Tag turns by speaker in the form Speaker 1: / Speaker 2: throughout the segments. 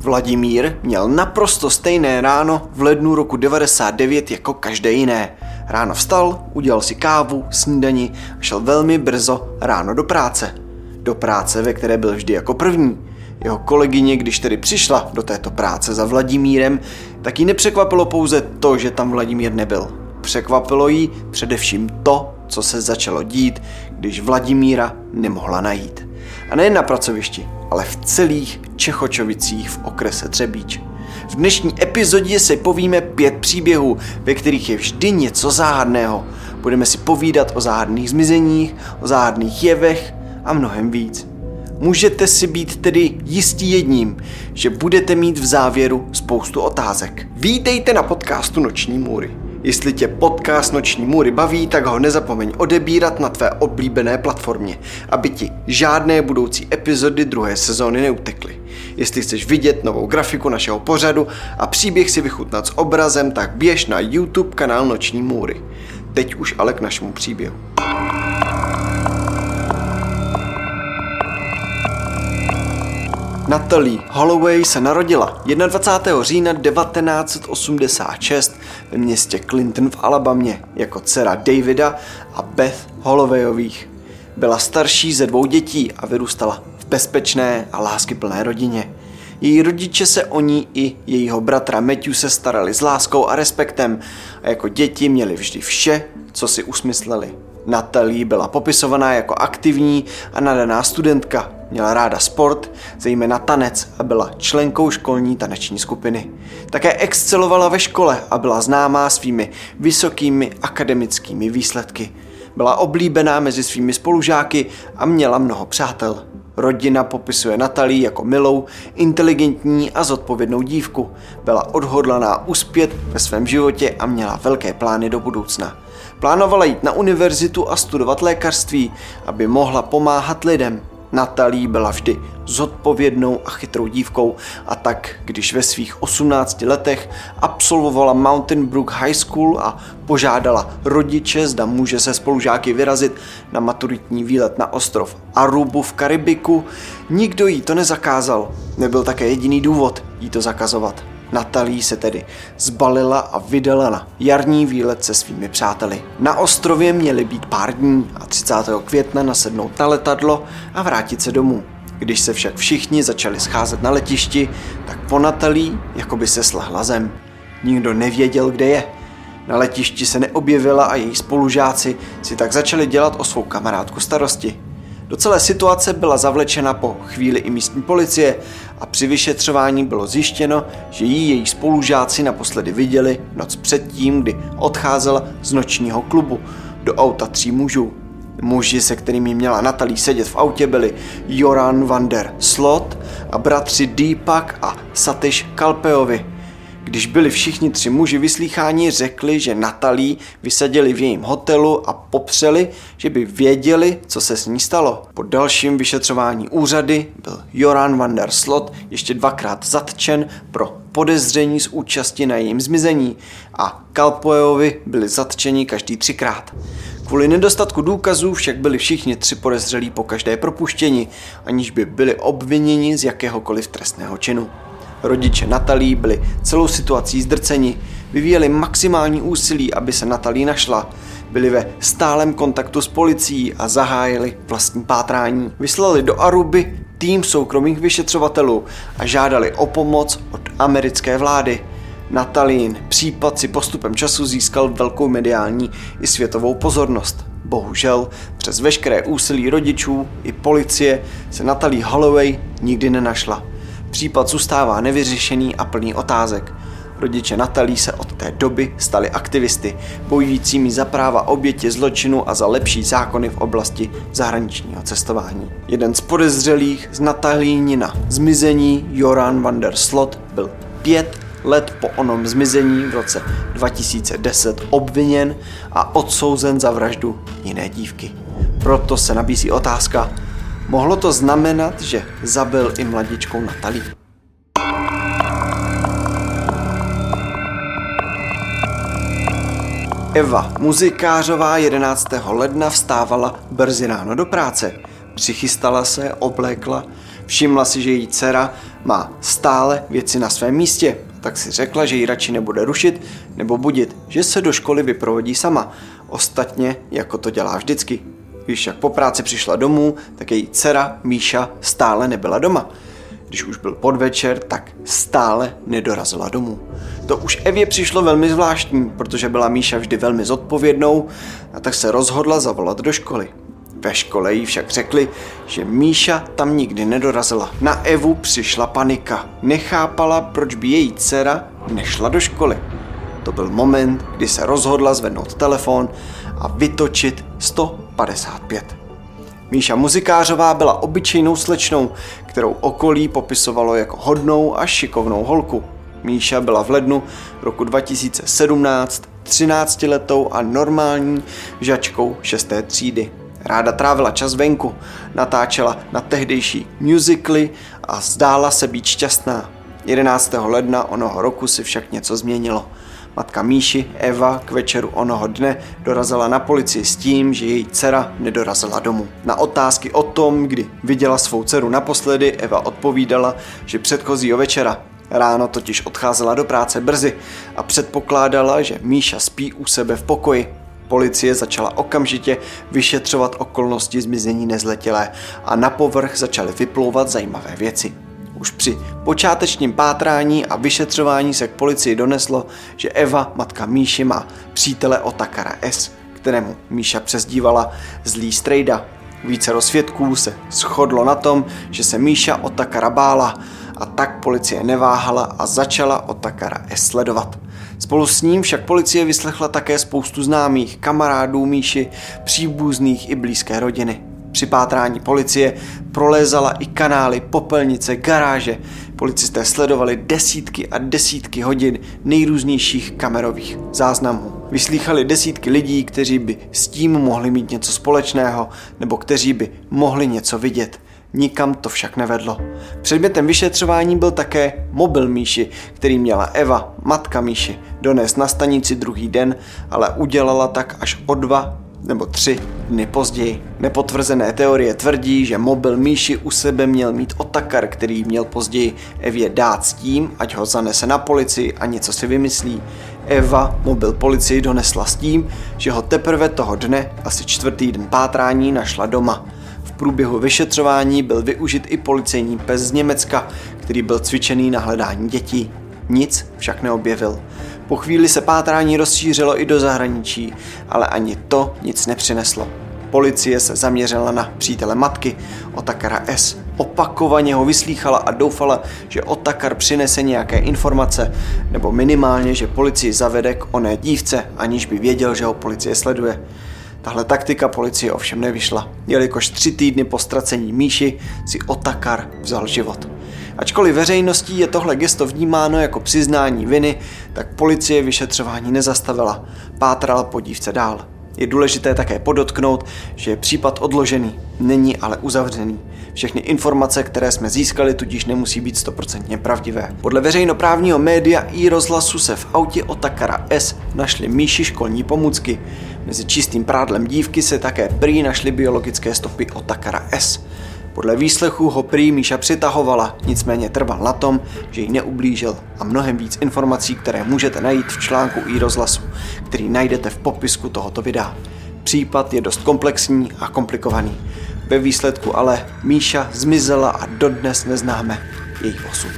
Speaker 1: Vladimír měl naprosto stejné ráno v lednu roku 99 jako každé jiné. Ráno vstal, udělal si kávu, snídani a šel velmi brzo ráno do práce. Do práce, ve které byl vždy jako první. Jeho kolegyně, když tedy přišla do této práce za Vladimírem, tak jí nepřekvapilo pouze to, že tam Vladimír nebyl. Překvapilo jí především to, co se začalo dít, když Vladimíra nemohla najít. A nejen na pracovišti, ale v celých Čechočovicích v okrese Třebíč. V dnešní epizodě si povíme pět příběhů, ve kterých je vždy něco záhadného. Budeme si povídat o záhadných zmizeních, o záhadných jevech a mnohem víc. Můžete si být tedy jistí jedním, že budete mít v závěru spoustu otázek. Vítejte na podcastu Noční můry. Jestli tě podcast Noční můry baví, tak ho nezapomeň odebírat na tvé oblíbené platformě, aby ti žádné budoucí epizody druhé sezóny neutekly. Jestli chceš vidět novou grafiku našeho pořadu a příběh si vychutnat s obrazem, tak běž na YouTube kanál Noční můry. Teď už ale k našemu příběhu. Natalie Holloway se narodila 21. října 1986 ve městě Clinton v Alabamě jako dcera Davida a Beth Hollowayových. Byla starší ze dvou dětí a vyrůstala bezpečné a láskyplné rodině. Její rodiče se o ní i jejího bratra Matthew se starali s láskou a respektem a jako děti měli vždy vše, co si usmysleli. Natalie byla popisovaná jako aktivní a nadaná studentka. Měla ráda sport, zejména tanec a byla členkou školní taneční skupiny. Také excelovala ve škole a byla známá svými vysokými akademickými výsledky. Byla oblíbená mezi svými spolužáky a měla mnoho přátel. Rodina popisuje Natalii jako milou, inteligentní a zodpovědnou dívku. Byla odhodlaná uspět ve svém životě a měla velké plány do budoucna. Plánovala jít na univerzitu a studovat lékařství, aby mohla pomáhat lidem. Natalí byla vždy zodpovědnou a chytrou dívkou a tak, když ve svých 18 letech absolvovala Mountain Brook High School a požádala rodiče, zda může se spolužáky vyrazit na maturitní výlet na ostrov Arubu v Karibiku, nikdo jí to nezakázal. Nebyl také jediný důvod jí to zakazovat. Natalí se tedy zbalila a vydala na jarní výlet se svými přáteli. Na ostrově měli být pár dní a 30. května nasednout na letadlo a vrátit se domů. Když se však všichni začali scházet na letišti, tak po Natalí jako by se slehla zem. Nikdo nevěděl, kde je. Na letišti se neobjevila a její spolužáci si tak začali dělat o svou kamarádku starosti. Do celé situace byla zavlečena po chvíli i místní policie a při vyšetřování bylo zjištěno, že jí její spolužáci naposledy viděli noc předtím, kdy odcházela z nočního klubu do auta tří mužů. Muži, se kterými měla Natalí sedět v autě, byli Joran van der Slot a bratři Deepak a Satish Kalpeovi – když byli všichni tři muži vyslýcháni, řekli, že Natalí vysadili v jejím hotelu a popřeli, že by věděli, co se s ní stalo. Po dalším vyšetřování úřady byl Joran van der Slot ještě dvakrát zatčen pro podezření z účasti na jejím zmizení a Kalpojovi byli zatčeni každý třikrát. Kvůli nedostatku důkazů však byli všichni tři podezřelí po každé propuštění, aniž by byli obviněni z jakéhokoliv trestného činu. Rodiče Natalí byli celou situací zdrceni, vyvíjeli maximální úsilí, aby se Natalí našla. Byli ve stálem kontaktu s policií a zahájili vlastní pátrání. Vyslali do Aruby tým soukromých vyšetřovatelů a žádali o pomoc od americké vlády. Natalín případ si postupem času získal velkou mediální i světovou pozornost. Bohužel, přes veškeré úsilí rodičů i policie se Natalie Holloway nikdy nenašla. Případ zůstává nevyřešený a plný otázek. Rodiče Natalí se od té doby stali aktivisty, bojujícími za práva obětě zločinu a za lepší zákony v oblasti zahraničního cestování. Jeden z podezřelých z Natalínina zmizení, Joran van der Slot, byl pět let po onom zmizení v roce 2010 obviněn a odsouzen za vraždu jiné dívky. Proto se nabízí otázka, Mohlo to znamenat, že zabil i mladičkou Natalí. Eva muzikářová 11. ledna vstávala brzy ráno do práce. Přichystala se, oblékla, Všimla si, že její dcera má stále věci na svém místě, tak si řekla, že ji radši nebude rušit nebo budit, že se do školy vyprovodí sama, ostatně jako to dělá vždycky. Když však po práci přišla domů, tak její dcera Míša stále nebyla doma. Když už byl podvečer, tak stále nedorazila domů. To už Evě přišlo velmi zvláštní, protože byla Míša vždy velmi zodpovědnou a tak se rozhodla zavolat do školy. Ve škole jí však řekli, že Míša tam nikdy nedorazila. Na Evu přišla panika. Nechápala, proč by její dcera nešla do školy. To byl moment, kdy se rozhodla zvednout telefon a vytočit 155. Míša Muzikářová byla obyčejnou slečnou, kterou okolí popisovalo jako hodnou a šikovnou holku. Míša byla v lednu roku 2017 13-letou a normální žačkou 6. třídy. Ráda trávila čas venku, natáčela na tehdejší musically a zdála se být šťastná. 11. ledna onoho roku si však něco změnilo. Matka Míši, Eva, k večeru onoho dne dorazila na policii s tím, že její dcera nedorazila domů. Na otázky o tom, kdy viděla svou dceru naposledy, Eva odpovídala, že předchozího večera. Ráno totiž odcházela do práce brzy a předpokládala, že Míša spí u sebe v pokoji. Policie začala okamžitě vyšetřovat okolnosti zmizení nezletilé a na povrch začaly vyplouvat zajímavé věci. Už při počátečním pátrání a vyšetřování se k policii doneslo, že Eva, matka Míši, má přítele Otakara S, kterému Míša přezdívala Zlý strejda. Více rozsvědků se shodlo na tom, že se Míša Otakara bála a tak policie neváhala a začala Otakara S sledovat. Spolu s ním však policie vyslechla také spoustu známých, kamarádů Míši, příbuzných i blízké rodiny. Při pátrání policie prolézala i kanály, popelnice, garáže. Policisté sledovali desítky a desítky hodin nejrůznějších kamerových záznamů. Vyslýchali desítky lidí, kteří by s tím mohli mít něco společného nebo kteří by mohli něco vidět. Nikam to však nevedlo. Předmětem vyšetřování byl také mobil Míši, který měla Eva, matka Míši, donést na stanici druhý den, ale udělala tak až o dva nebo tři dny později. Nepotvrzené teorie tvrdí, že mobil Míši u sebe měl mít otakar, který měl později Evě dát s tím, ať ho zanese na policii a něco si vymyslí. Eva mobil policii donesla s tím, že ho teprve toho dne, asi čtvrtý den pátrání, našla doma. V průběhu vyšetřování byl využit i policejní pes z Německa, který byl cvičený na hledání dětí. Nic však neobjevil. Po chvíli se pátrání rozšířilo i do zahraničí, ale ani to nic nepřineslo. Policie se zaměřila na přítele matky, Otakara S. Opakovaně ho vyslýchala a doufala, že Otakar přinese nějaké informace, nebo minimálně, že policii zavede k oné dívce, aniž by věděl, že ho policie sleduje. Tahle taktika policie ovšem nevyšla, jelikož tři týdny po ztracení Míši si Otakar vzal život. Ačkoliv veřejností je tohle gesto vnímáno jako přiznání viny, tak policie vyšetřování nezastavila. Pátrala po dívce dál. Je důležité také podotknout, že je případ odložený, není ale uzavřený. Všechny informace, které jsme získali, tudíž nemusí být stoprocentně pravdivé. Podle veřejnoprávního média i rozhlasu se v autě Otakara S našly míši školní pomůcky. Mezi čistým prádlem dívky se také prý našly biologické stopy Otakara S. Podle výslechu ho prý Míša přitahovala, nicméně trval na tom, že jí neublížil a mnohem víc informací, které můžete najít v článku i rozhlasu, který najdete v popisku tohoto videa. Případ je dost komplexní a komplikovaný. Ve výsledku ale Míša zmizela a dodnes neznáme její osud.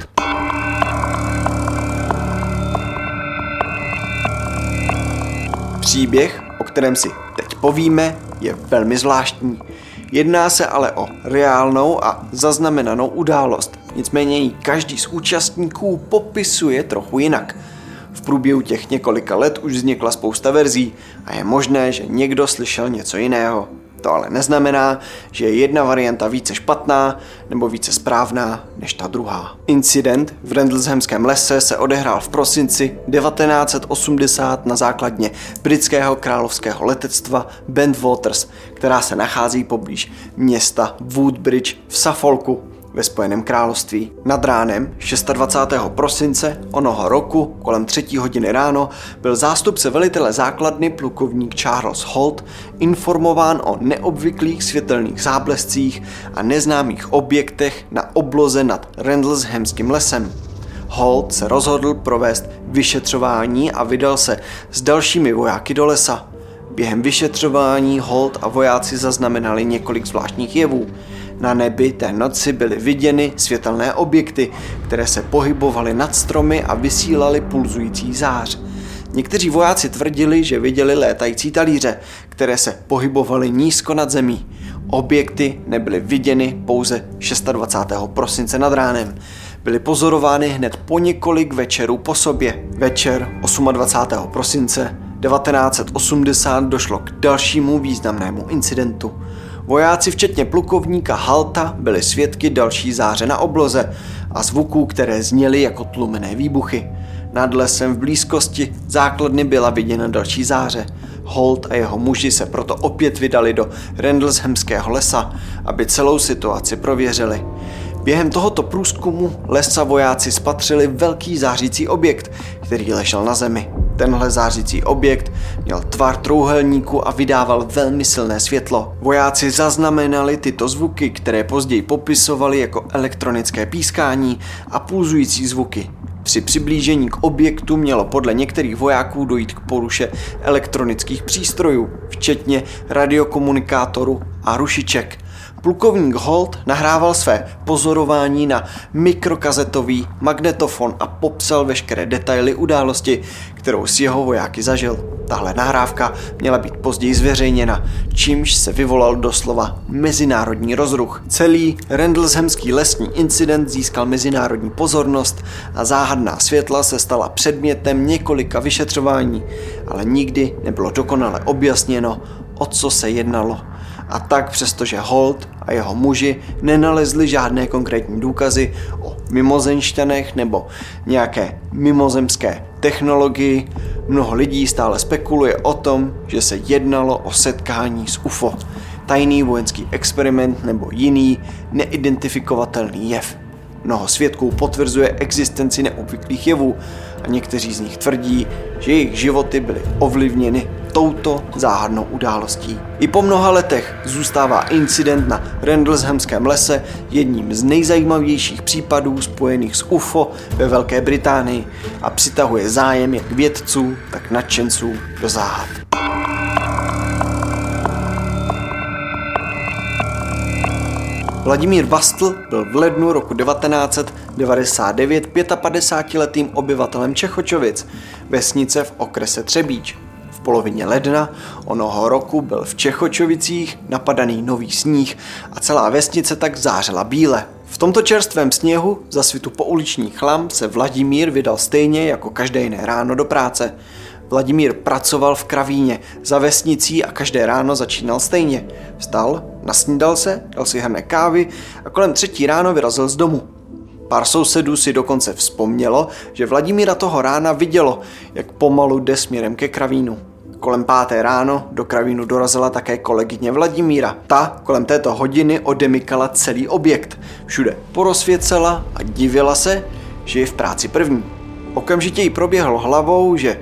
Speaker 1: Příběh, o kterém si teď povíme, je velmi zvláštní. Jedná se ale o reálnou a zaznamenanou událost, nicméně ji každý z účastníků popisuje trochu jinak. V průběhu těch několika let už vznikla spousta verzí a je možné, že někdo slyšel něco jiného. To ale neznamená, že je jedna varianta více špatná nebo více správná než ta druhá. Incident v Rendleshemském lese se odehrál v prosinci 1980 na základně britského královského letectva Bentwaters, která se nachází poblíž města Woodbridge v Suffolku. Ve Spojeném království. Nad ránem 26. prosince onoho roku kolem 3 hodiny ráno byl zástupce velitele základny plukovník Charles Holt informován o neobvyklých světelných záblescích a neznámých objektech na obloze nad Randleshemským lesem. Holt se rozhodl provést vyšetřování a vydal se s dalšími vojáky do lesa. Během vyšetřování Holt a vojáci zaznamenali několik zvláštních jevů. Na nebi té noci byly viděny světelné objekty, které se pohybovaly nad stromy a vysílaly pulzující zář. Někteří vojáci tvrdili, že viděli létající talíře, které se pohybovaly nízko nad zemí. Objekty nebyly viděny pouze 26. prosince nad ránem. Byly pozorovány hned po několik večerů po sobě. Večer 28. prosince 1980 došlo k dalšímu významnému incidentu. Vojáci včetně plukovníka Halta byli svědky další záře na obloze a zvuků, které zněly jako tlumené výbuchy. Nad lesem v blízkosti základny byla viděna další záře. Holt a jeho muži se proto opět vydali do Rendleshemského lesa, aby celou situaci prověřili. Během tohoto průzkumu lesa vojáci spatřili velký zářící objekt, který ležel na zemi. Tenhle zářící objekt měl tvar trouhelníku a vydával velmi silné světlo. Vojáci zaznamenali tyto zvuky, které později popisovali jako elektronické pískání a pulzující zvuky. Při přiblížení k objektu mělo podle některých vojáků dojít k poruše elektronických přístrojů, včetně radiokomunikátoru a rušiček – Plukovník Holt nahrával své pozorování na mikrokazetový magnetofon a popsal veškeré detaily události, kterou si jeho vojáky zažil. Tahle nahrávka měla být později zveřejněna, čímž se vyvolal doslova mezinárodní rozruch. Celý Rendleshemský lesní incident získal mezinárodní pozornost a záhadná světla se stala předmětem několika vyšetřování, ale nikdy nebylo dokonale objasněno, o co se jednalo. A tak přestože Holt a jeho muži nenalezli žádné konkrétní důkazy o mimozenšťanech nebo nějaké mimozemské technologii, mnoho lidí stále spekuluje o tom, že se jednalo o setkání s UFO, tajný vojenský experiment nebo jiný neidentifikovatelný jev. Mnoho svědků potvrzuje existenci neobvyklých jevů a někteří z nich tvrdí, že jejich životy byly ovlivněny touto záhadnou událostí. I po mnoha letech zůstává incident na Rendleshemském lese jedním z nejzajímavějších případů spojených s UFO ve Velké Británii a přitahuje zájem jak vědců, tak nadšenců do záhad. Vladimír Vastl byl v lednu roku 1999 55-letým obyvatelem Čechočovic, vesnice v okrese Třebíč. V polovině ledna onoho roku byl v Čechočovicích napadaný nový sníh a celá vesnice tak zářila bíle. V tomto čerstvém sněhu za svitu pouliční chlam se Vladimír vydal stejně jako každé jiné ráno do práce. Vladimír pracoval v kravíně za vesnicí a každé ráno začínal stejně. Vstal, nasnídal se, dal si hrnek kávy a kolem třetí ráno vyrazil z domu. Pár sousedů si dokonce vzpomnělo, že Vladimíra toho rána vidělo, jak pomalu jde směrem ke kravínu. Kolem páté ráno do kravínu dorazila také kolegyně Vladimíra. Ta kolem této hodiny odemykala celý objekt. Všude porozsvěcela a divila se, že je v práci první. Okamžitě jí proběhlo hlavou, že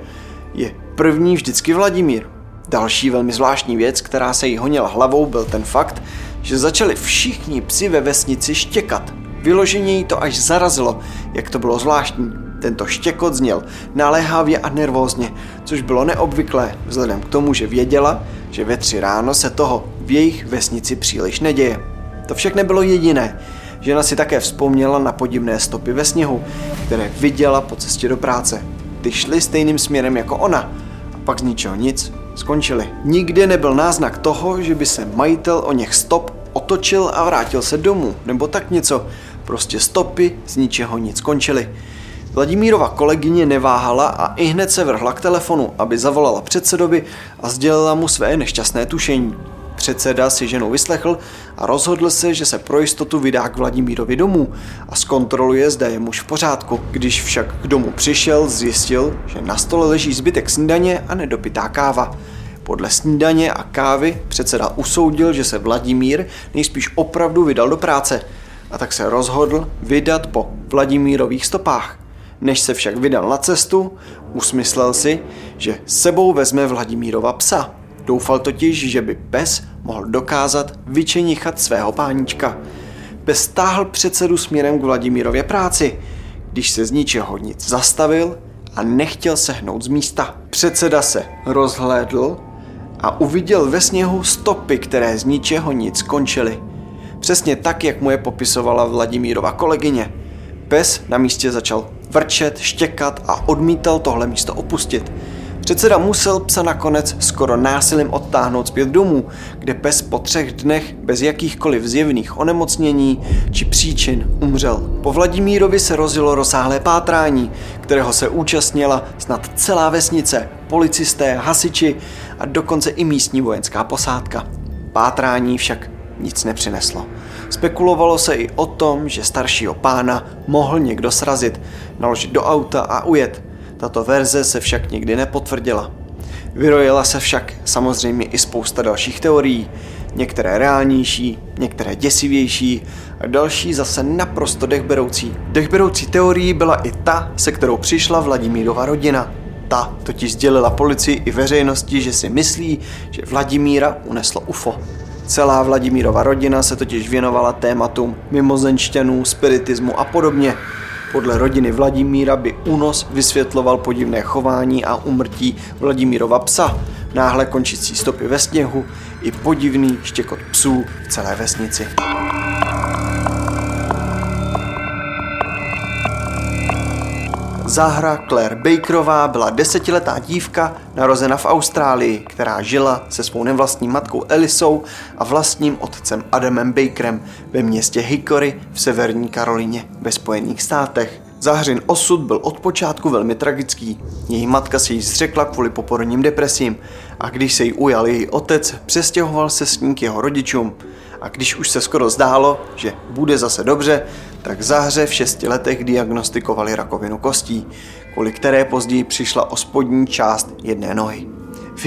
Speaker 1: je první vždycky Vladimír. Další velmi zvláštní věc, která se jí honila hlavou, byl ten fakt, že začali všichni psi ve vesnici štěkat. Vyloženě jí to až zarazilo, jak to bylo zvláštní. Tento štěkot zněl naléhavě a nervózně, což bylo neobvyklé, vzhledem k tomu, že věděla, že ve tři ráno se toho v jejich vesnici příliš neděje. To však nebylo jediné. Žena si také vzpomněla na podivné stopy ve sněhu, které viděla po cestě do práce. Ty šly stejným směrem jako ona a pak z ničeho nic skončili. Nikdy nebyl náznak toho, že by se majitel o něch stop otočil a vrátil se domů, nebo tak něco. Prostě stopy z ničeho nic skončily. Vladimírova kolegyně neváhala a i hned se vrhla k telefonu, aby zavolala předsedovi a sdělila mu své nešťastné tušení. Předseda si ženu vyslechl a rozhodl se, že se pro jistotu vydá k Vladimírovi domů a zkontroluje, zda je muž v pořádku. Když však k domu přišel, zjistil, že na stole leží zbytek snídaně a nedopitá káva. Podle snídaně a kávy předseda usoudil, že se Vladimír nejspíš opravdu vydal do práce. a tak se rozhodl vydat po Vladimírových stopách. Než se však vydal na cestu, usmyslel si, že sebou vezme Vladimírova psa. Doufal totiž, že by pes mohl dokázat vyčenichat svého pánička. Pes stáhl předsedu směrem k Vladimírově práci, když se z ničeho nic zastavil a nechtěl se hnout z místa. Předseda se rozhlédl a uviděl ve sněhu stopy, které z ničeho nic končily. Přesně tak, jak mu je popisovala Vladimírova kolegyně. Pes na místě začal vrčet, štěkat a odmítal tohle místo opustit. Předseda musel psa nakonec skoro násilím odtáhnout zpět domů, kde pes po třech dnech bez jakýchkoliv zjevných onemocnění či příčin umřel. Po Vladimírovi se rozjelo rozsáhlé pátrání, kterého se účastnila snad celá vesnice, policisté, hasiči a dokonce i místní vojenská posádka. Pátrání však nic nepřineslo. Spekulovalo se i o tom, že staršího pána mohl někdo srazit, naložit do auta a ujet. Tato verze se však nikdy nepotvrdila. Vyrojila se však samozřejmě i spousta dalších teorií, některé reálnější, některé děsivější a další zase naprosto dechberoucí. Dechberoucí teorií byla i ta, se kterou přišla Vladimírova rodina. Ta totiž sdělila policii i veřejnosti, že si myslí, že Vladimíra uneslo UFO. Celá Vladimírova rodina se totiž věnovala tématům mimozenštěnů, spiritismu a podobně. Podle rodiny Vladimíra by únos vysvětloval podivné chování a umrtí Vladimírova psa, náhle končící stopy ve sněhu i podivný štěkot psů v celé vesnici. Zahra Claire Bakerová byla desetiletá dívka narozena v Austrálii, která žila se svou nevlastní matkou Elisou a vlastním otcem Adamem Bakerem ve městě Hickory v severní Karolině ve Spojených státech. Zahřin osud byl od počátku velmi tragický. Její matka se jí zřekla kvůli poporodním depresím a když se jí ujal její otec, přestěhoval se s ní k jeho rodičům. A když už se skoro zdálo, že bude zase dobře, tak Zahře v šesti letech diagnostikovali rakovinu kostí, kvůli které později přišla o spodní část jedné nohy. V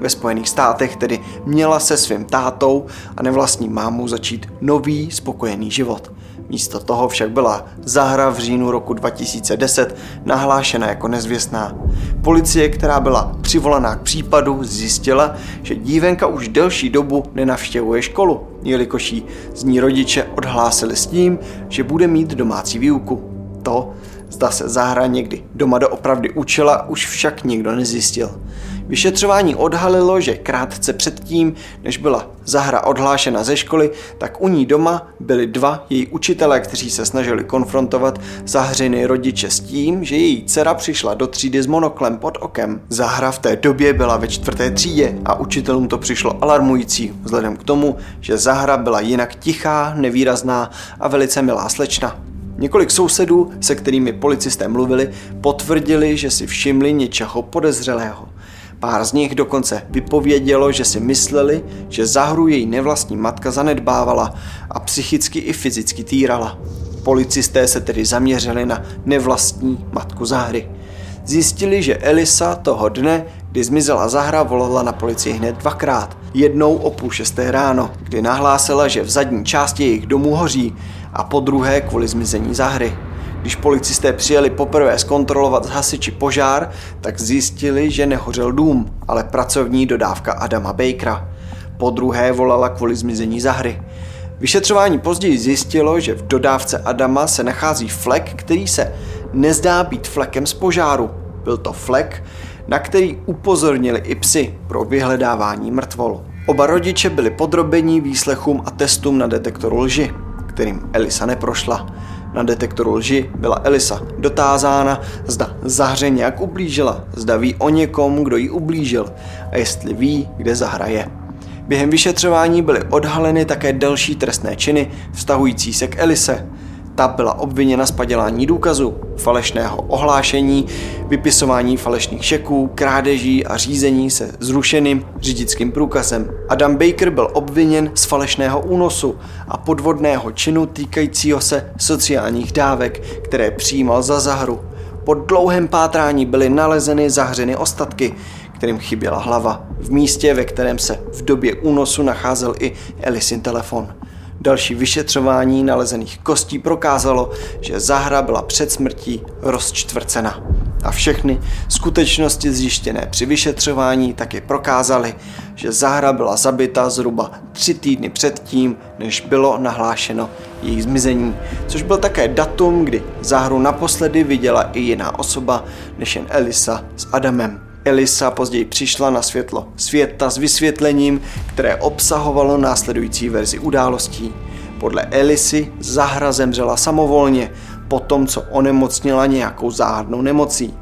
Speaker 1: ve Spojených státech tedy měla se svým tátou a nevlastní mámou začít nový spokojený život. Místo toho však byla Zahra v říjnu roku 2010 nahlášena jako nezvěstná. Policie, která byla přivolaná k případu, zjistila, že dívenka už delší dobu nenavštěvuje školu, jelikož jí z ní rodiče odhlásili s tím, že bude mít domácí výuku. To, zda se Zahra někdy doma doopravdy učila, už však nikdo nezjistil. Vyšetřování odhalilo, že krátce předtím, než byla Zahra odhlášena ze školy, tak u ní doma byli dva její učitelé, kteří se snažili konfrontovat Zahřiny rodiče s tím, že její dcera přišla do třídy s monoklem pod okem. Zahra v té době byla ve čtvrté třídě a učitelům to přišlo alarmující, vzhledem k tomu, že Zahra byla jinak tichá, nevýrazná a velice milá slečna. Několik sousedů, se kterými policisté mluvili, potvrdili, že si všimli něčeho podezřelého. Pár z nich dokonce vypovědělo, že si mysleli, že Zahru její nevlastní matka zanedbávala a psychicky i fyzicky týrala. Policisté se tedy zaměřili na nevlastní matku Zahry. Zjistili, že Elisa toho dne, kdy zmizela Zahra, volala na policii hned dvakrát. Jednou o půl šesté ráno, kdy nahlásila, že v zadní části jejich domu hoří a po druhé kvůli zmizení Zahry. Když policisté přijeli poprvé zkontrolovat z hasiči požár, tak zjistili, že nehořel dům, ale pracovní dodávka Adama Bakera. Po druhé volala kvůli zmizení Zahry. Vyšetřování později zjistilo, že v dodávce Adama se nachází flek, který se nezdá být flekem z požáru. Byl to flek, na který upozornili i psy pro vyhledávání mrtvol. Oba rodiče byli podrobení výslechům a testům na detektoru lži, kterým Elisa neprošla. Na detektoru lži byla Elisa dotázána, zda Zahře nějak ublížila, zda ví o někom, kdo jí ublížil a jestli ví, kde Zahra je. Během vyšetřování byly odhaleny také další trestné činy vztahující se k Elise. Ta byla obviněna z padělání důkazu, falešného ohlášení, vypisování falešných šeků, krádeží a řízení se zrušeným řidičským průkazem. Adam Baker byl obviněn z falešného únosu a podvodného činu týkajícího se sociálních dávek, které přijímal za zahru. Po dlouhém pátrání byly nalezeny zahřeny ostatky, kterým chyběla hlava, v místě, ve kterém se v době únosu nacházel i Elisin telefon. Další vyšetřování nalezených kostí prokázalo, že Zahra byla před smrtí rozčtvrcena. A všechny skutečnosti zjištěné při vyšetřování taky prokázaly, že Zahra byla zabita zhruba tři týdny předtím, než bylo nahlášeno její zmizení, což byl také datum, kdy Zahru naposledy viděla i jiná osoba než jen Elisa s Adamem. Elisa později přišla na světlo světa s vysvětlením, které obsahovalo následující verzi událostí. Podle Elisy Zahra zemřela samovolně po tom, co onemocnila nějakou záhadnou nemocí.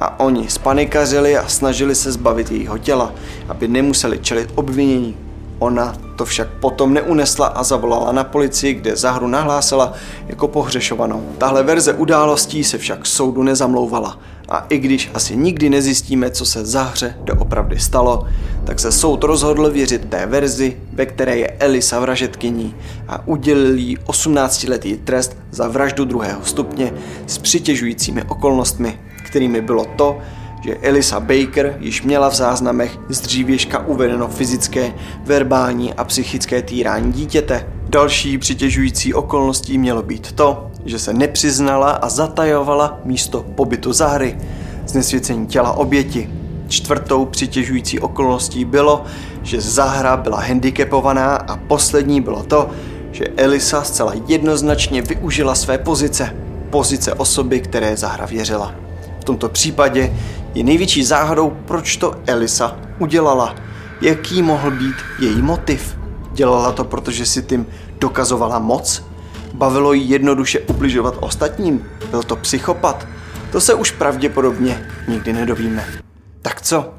Speaker 1: A oni spanikařili a snažili se zbavit jejího těla, aby nemuseli čelit obvinění. Ona to však potom neunesla a zavolala na policii, kde Zahru nahlásila jako pohřešovanou. Tahle verze událostí se však soudu nezamlouvala a i když asi nikdy nezjistíme, co se Zahře doopravdy stalo, tak se soud rozhodl věřit té verzi, ve které je Elisa vražetkyní a udělil jí 18-letý trest za vraždu druhého stupně s přitěžujícími okolnostmi, kterými bylo to, že Elisa Baker již měla v záznamech z dřívěžka uvedeno fyzické, verbální a psychické týrání dítěte. Další přitěžující okolností mělo být to, že se nepřiznala a zatajovala místo pobytu Zahry, znesvěcení těla oběti. Čtvrtou přitěžující okolností bylo, že Zahra byla handicapovaná a poslední bylo to, že Elisa zcela jednoznačně využila své pozice, pozice osoby, které Zahra věřila. V tomto případě je největší záhadou, proč to Elisa udělala. Jaký mohl být její motiv? Dělala to, protože si tím dokazovala moc? Bavilo jí jednoduše ubližovat ostatním? Byl to psychopat? To se už pravděpodobně nikdy nedovíme. Tak co?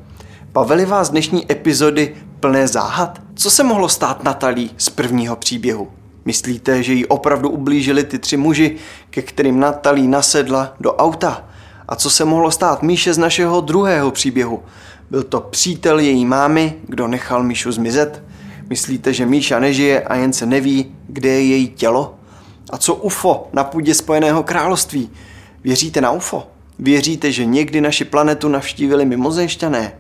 Speaker 1: Bavily vás dnešní epizody plné záhad? Co se mohlo stát Natalí z prvního příběhu? Myslíte, že jí opravdu ublížili ty tři muži, ke kterým Natalí nasedla do auta? A co se mohlo stát Míše z našeho druhého příběhu? Byl to přítel její mámy, kdo nechal Míšu zmizet? Myslíte, že Míša nežije a jen se neví, kde je její tělo? A co UFO na půdě Spojeného království? Věříte na UFO? Věříte, že někdy naši planetu navštívili mimozejšťané?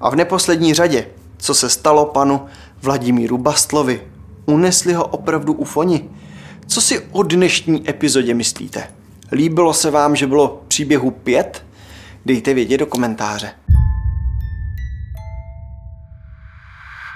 Speaker 1: A v neposlední řadě, co se stalo panu Vladimíru Bastlovi? Unesli ho opravdu ufoni? Co si o dnešní epizodě myslíte? Líbilo se vám, že bylo příběhu pět? Dejte vědět do komentáře.